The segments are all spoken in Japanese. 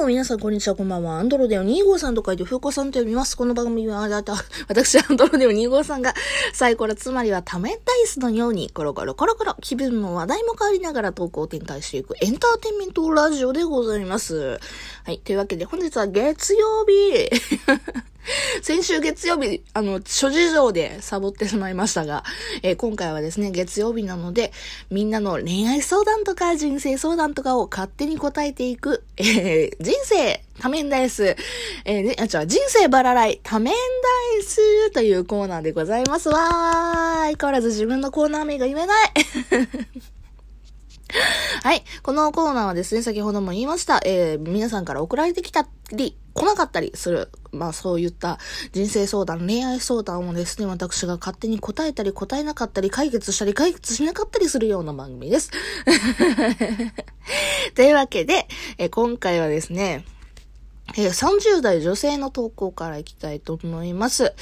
も皆さんこんにちは、こんばんは。アンドロデオ2号さんと書いて、ふうこさんと読みます。この番組は、あた、私、アンドロデオ2号さんが、サイコロ、つまりはタメダイスのように、コロコロコロコロ、気分も話題も変わりながら投稿を展開していくエンターテインメントラジオでございます。はい。というわけで、本日は月曜日 先週月曜日、あの、諸事情でサボってしまいましたが、えー、今回はですね、月曜日なので、みんなの恋愛相談とか人生相談とかを勝手に答えていく、えー、人生多面ダイス、えー、ね、あ、違う、人生バラライ多面ダイスというコーナーでございますわー。相変わらず自分のコーナー名が言えない。はい。このコーナーはですね、先ほども言いました、えー、皆さんから送られてきたり、来なかったりする、まあそういった人生相談、恋愛相談をですね、私が勝手に答えたり答えなかったり、解決したり解決しなかったりするような番組です。というわけで、えー、今回はですね、えー、30代女性の投稿からいきたいと思います。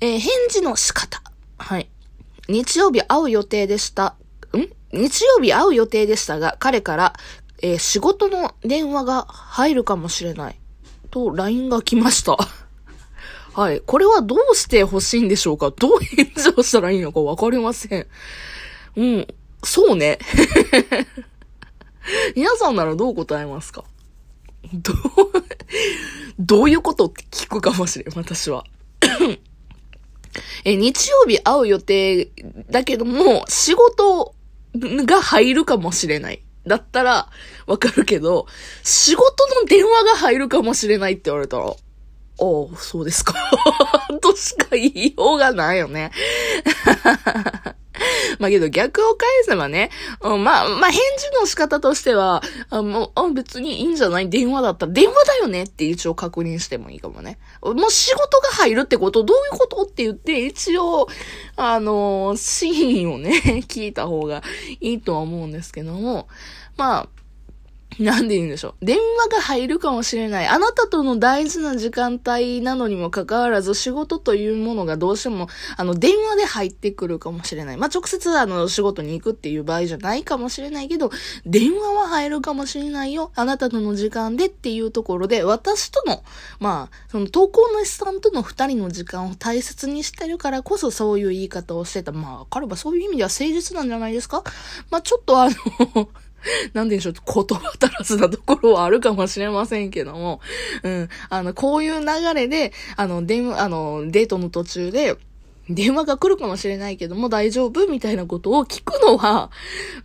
えー、返事の仕方。はい。日曜日会う予定でした。日曜日会う予定でしたが、彼から、えー、仕事の電話が入るかもしれない。と、LINE が来ました。はい。これはどうして欲しいんでしょうか？どう返事をしたらいいのかわかりません。うん。そうね。皆さんならどう答えますか？どう、どういうことって聞くかもしれん、私は。え、日曜日会う予定だけども、仕事が入るかもしれない。だったら、わかるけど、仕事の電話が入るかもしれないって言われたら、ああ、そうですか。としか言いようがないよね。まあけど逆を返せばね、うん、まあ、まあ返事の仕方としては、あもうあ別にいいんじゃない電話だったら、電話だよねって一応確認してもいいかもね。もう仕事が入るってことどういうことって言って、一応、あのー、シーンをね、聞いた方がいいとは思うんですけども、まあ、なんで言うんでしょう。電話が入るかもしれない。あなたとの大事な時間帯なのにもかかわらず、仕事というものがどうしても、あの、電話で入ってくるかもしれない。まあ、直接あの、仕事に行くっていう場合じゃないかもしれないけど、電話は入るかもしれないよ。あなたとの時間でっていうところで、私との、まあ、その投稿の資さんとの二人の時間を大切にしてるからこそ、そういう言い方をしてた。まあ、彼はそういう意味では誠実なんじゃないですか？まあ、ちょっとあの なんでしょう、言葉足らずなところはあるかもしれませんけども、うん、あの、こういう流れで、あの、電話、あの、デートの途中で、電話が来るかもしれないけども大丈夫みたいなことを聞くのは、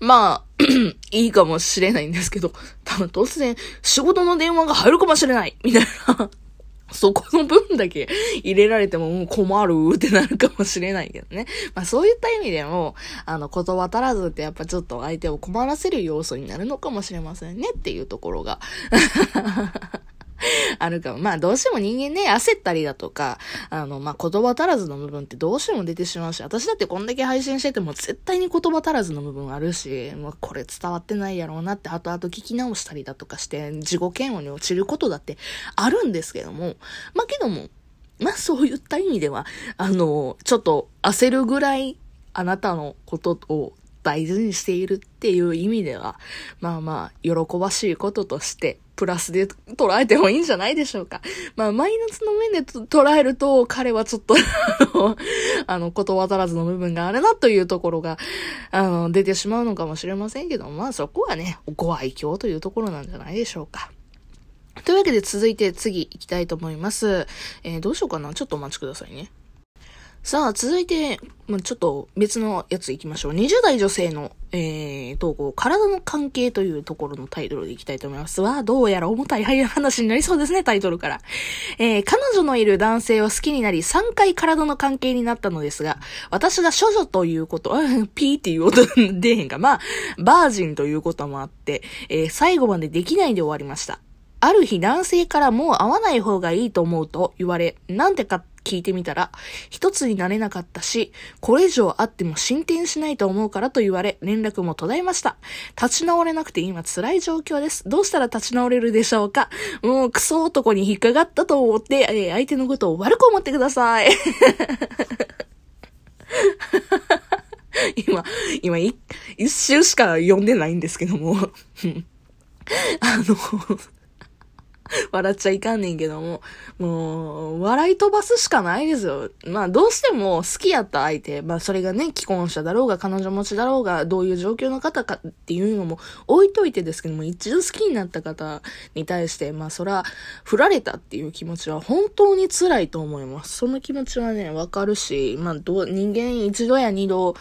まあ、いいかもしれないんですけど、多分突然、仕事の電話が入るかもしれないみたいな。そこの分だけ入れられてももう困るってなるかもしれないけどね。まあそういった意味でも、あの言葉足らずってやっぱちょっと相手を困らせる要素になるのかもしれませんねっていうところがあるかも。まあどうしても人間ね、焦ったりだとか、あの、まあ言葉足らずの部分ってどうしても出てしまうし、私だってこんだけ配信してても絶対に言葉足らずの部分あるし、もうこれ伝わってないやろうなって後々聞き直したりだとかして、自己嫌悪に落ちることだってあるんですけども、まあけども、まあそういった意味では、あの、ちょっと焦るぐらいあなたのことを大事にしているっていう意味では、まあまあ、喜ばしいこととして、プラスで捉えてもいいんじゃないでしょうか。まあ、マイナスの面で捉えると、彼はちょっと あの、ことわざらずの部分があるなというところが、あの、出てしまうのかもしれませんけど、まあそこはね、ご愛嬌というところなんじゃないでしょうか。というわけで続いて次行きたいと思います。えー、どうしようかなちょっとお待ちくださいね。さあ、続いて、まあ、ちょっと別のやつ行きましょう。20代女性の、えー、投稿、体の関係というところのタイトルでいきたいと思いますわあ。どうやら重たい話になりそうですね、タイトルから。えー、彼女のいる男性を好きになり3回体の関係になったのですが、私が処女ということ、ピーっていう音出へんか。まあ、バージンということもあって、えー、最後までできないで終わりました。ある日男性からもう会わない方がいいと思うと言われ、なんでか聞いてみたら、一つになれなかったし、これ以上あっても進展しないと思うからと言われ、連絡も途絶えました。立ち直れなくて今辛い状況です。どうしたら立ち直れるでしょうか？もうクソ男に引っかかったと思って、えー、相手のことを悪く思ってください。今、今一周しか読んでないんですけども。あの、笑っちゃいかんねんけども、もう、笑い飛ばすしかないですよ。まあ、どうしても好きやった相手、まあ、それがね、既婚者だろうが、彼女持ちだろうが、どういう状況の方かっていうのも置いといてですけども、一度好きになった方に対して、まあ、そら、振られたっていう気持ちは本当に辛いと思います。その気持ちはね、わかるし、まあ、どう、人間一度や二度、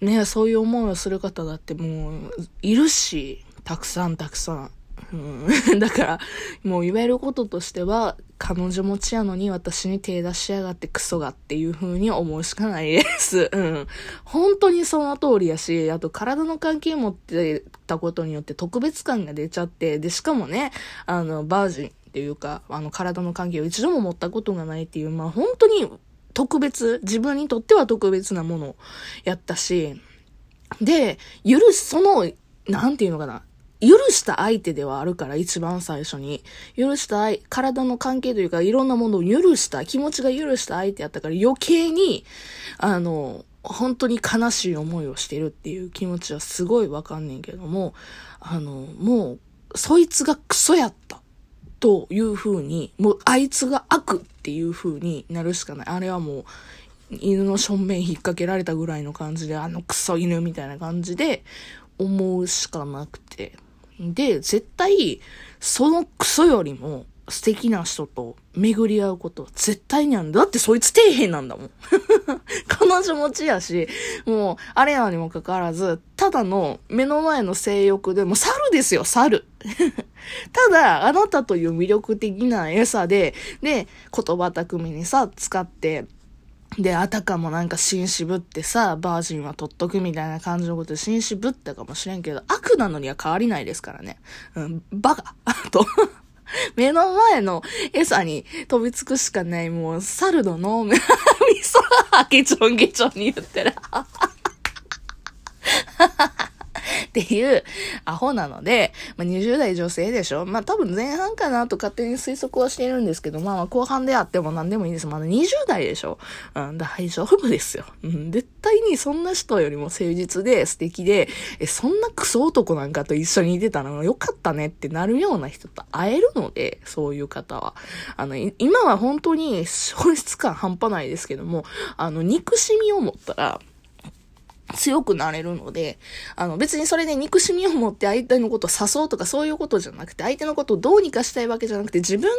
ね、そういう思いをする方だってもう、いるし、たくさんたくさん。うん、だから、もう言えることとしては、彼女持ちやのに私に手出しやがってクソがっていう風に思うしかないです。うん。本当にその通りやし、あと体の関係持ってたことによって特別感が出ちゃって、で、しかもね、あの、バージンっていうか、あの、体の関係を一度も持ったことがないっていう、まあ本当に特別、自分にとっては特別なものやったし、で、許す、その、なんていうのかな、許した相手ではあるから、一番最初に。許した、体の関係というか、いろんなものを許した、気持ちが許した相手やったから、余計に、あの、本当に悲しい思いをしてるっていう気持ちはすごいわかんねんけども、あの、もう、そいつがクソやった。という風に、もうあいつが悪っていう風になるしかない。あれはもう、犬の正面引っ掛けられたぐらいの感じで、あのクソ犬みたいな感じで思うしかなくて。で、絶対、そのクソよりも素敵な人と巡り合うことは絶対にあるんだ。ってそいつ底辺なんだもん。彼女持ちやし、もう、あれなにもかかわらず、ただの目の前の性欲で、も猿ですよ、猿。ただ、あなたという魅力的な餌で、で、言葉巧みにさ、使って、で、あたかもなんか紳士ぶってさ、バージンは取っとくみたいな感じのことで紳士ぶったかもしれんけど、悪なのには変わりないですからね。うん、バカ。あと目の前の餌に飛びつくしかない、もう、猿の脳みそはゲチョンゲチョンに言ってる。っていうアホなので、まあ、20代女性でしょまあ、多分前半かなと勝手に推測はしているんですけど、まあ、後半であっても何でもいいです。まだ20代でしょうん、大丈夫ですよ。うん、絶対にそんな人よりも誠実で素敵で、え、そんなクソ男なんかと一緒にいてたのよかったねってなるような人と会えるので、そういう方は。あの、今は本当に消失感半端ないですけども、あの、憎しみを持ったら、強くなれるので、あの別にそれで憎しみを持って相手のことを誘うとかそういうことじゃなくて、相手のことをどうにかしたいわけじゃなくて、自分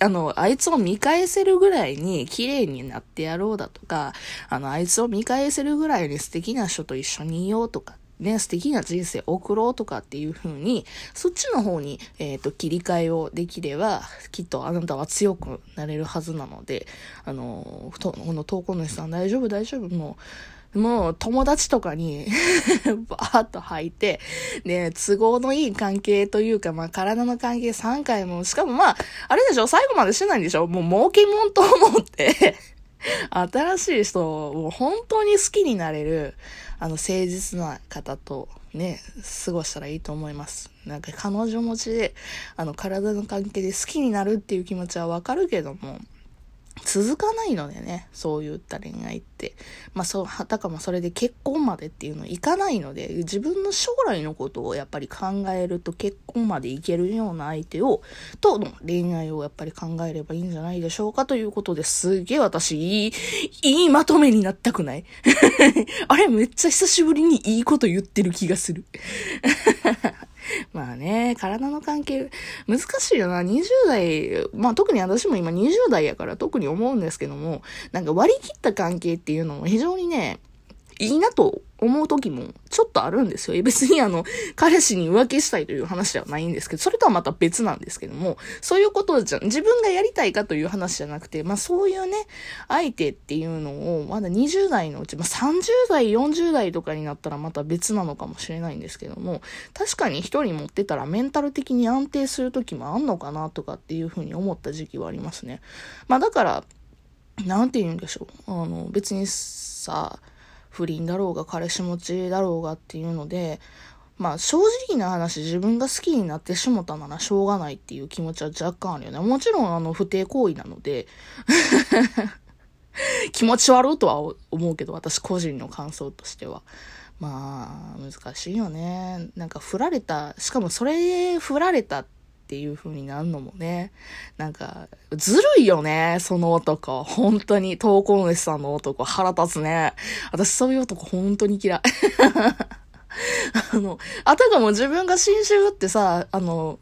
が、あの、あいつを見返せるぐらいに綺麗になってやろうだとか、あの、あいつを見返せるぐらいに素敵な人と一緒にいようとか、ね、素敵な人生を送ろうとかっていう風に、そっちの方に、えっ、ー、と、切り替えをできれば、きっとあなたは強くなれるはずなので、あの、この投稿主さん大丈夫大丈夫もう、もう友達とかに バーッと吐いて、で、都合のいい関係というか、まあ体の関係3回も、しかもまあ、あれでしょ最後までしてないんでしょもう儲けもんと思って 新しい人を本当に好きになれる、あの、誠実な方とね、過ごしたらいいと思います。なんか彼女持ちで、あの、体の関係で好きになるっていう気持ちはわかるけども、続かないのでね、そういった恋愛って。まあそう、はたかもそれで結婚までっていうのいかないので、自分の将来のことをやっぱり考えると結婚までいけるような相手を、との恋愛をやっぱり考えればいいんじゃないでしょうかということです。げえ私、いい、いいまとめになったくない？あれ、めっちゃ久しぶりにいいこと言ってる気がする。まあね、体の関係、難しいよな。20代、まあ特に私も今20代やから特に思うんですけども、なんか割り切った関係っていうのも非常にね、いいなと思う時もちょっとあるんですよ。別にあの、彼氏に浮気したいという話ではないんですけど、それとはまた別なんですけども、そういうことじゃ、自分がやりたいかという話じゃなくて、まあそういうね、相手っていうのを、まだ20代のうち、まあ30代、40代とかになったらまた別なのかもしれないんですけども、確かに一人持ってたらメンタル的に安定する時もあんのかなとかっていうふうに思った時期はありますね。まあだから、なんて言うんでしょう。あの、別にさ、不倫だろうが彼氏持ちだろうがっていうので、まあ正直な話自分が好きになってしもたならしょうがないっていう気持ちは若干あるよね。もちろんあの不貞行為なので 気持ち悪いとは思うけど私個人の感想としては。まあ難しいよね。なんか振られた、しかもそれ振られたっっていう風になるのもね、なんか、ずるいよね、その男。本当に、投稿主さんの男、腹立つね。私そういう男本当に嫌い。あの、あたかも自分が新種ってさ、あの、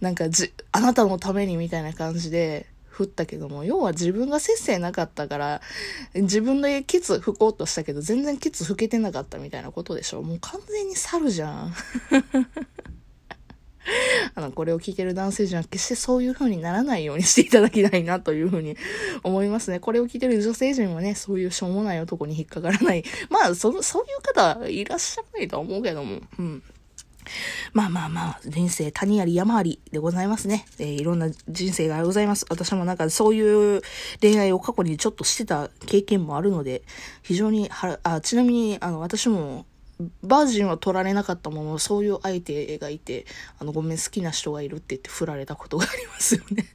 なんかじ、あなたのためにみたいな感じで、振ったけども、要は自分が節制なかったから、自分でケツ吹こうとしたけど、全然ケツ吹けてなかったみたいなことでしょもう完全に猿じゃん。あの、これを聞いてる男性じゃ決してそういう風にならないようにしていただきたいなという風に思いますね。これを聞いてる女性陣もね、そういうしょうもない男に引っかからない。まあ、その、そういう方いらっしゃらないと思うけども、うん。まあまあまあ、人生谷あり山ありでございますね。えー、いろんな人生がございます。私もなんかそういう恋愛を過去にちょっとしてた経験もあるので、非常には、あ、ちなみに、あの、私もバージンは取られなかったもの、そういう相手がいて、あの、ごめん、好きな人がいるって言って振られたことがありますよね。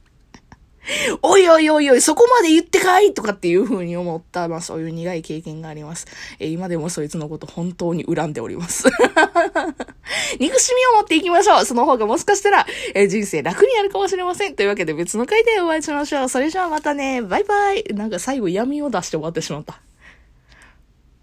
おいおいおいおい、そこまで言ってかいとかっていう風に思った、まあそういう苦い経験があります。えー、今でもそいつのこと本当に恨んでおります。憎しみを持っていきましょう。その方がもしかしたら、えー、人生楽になるかもしれません。というわけで別の回でお会いしましょう。それじゃあまたね。バイバイ。なんか最後闇を出して終わってしまった。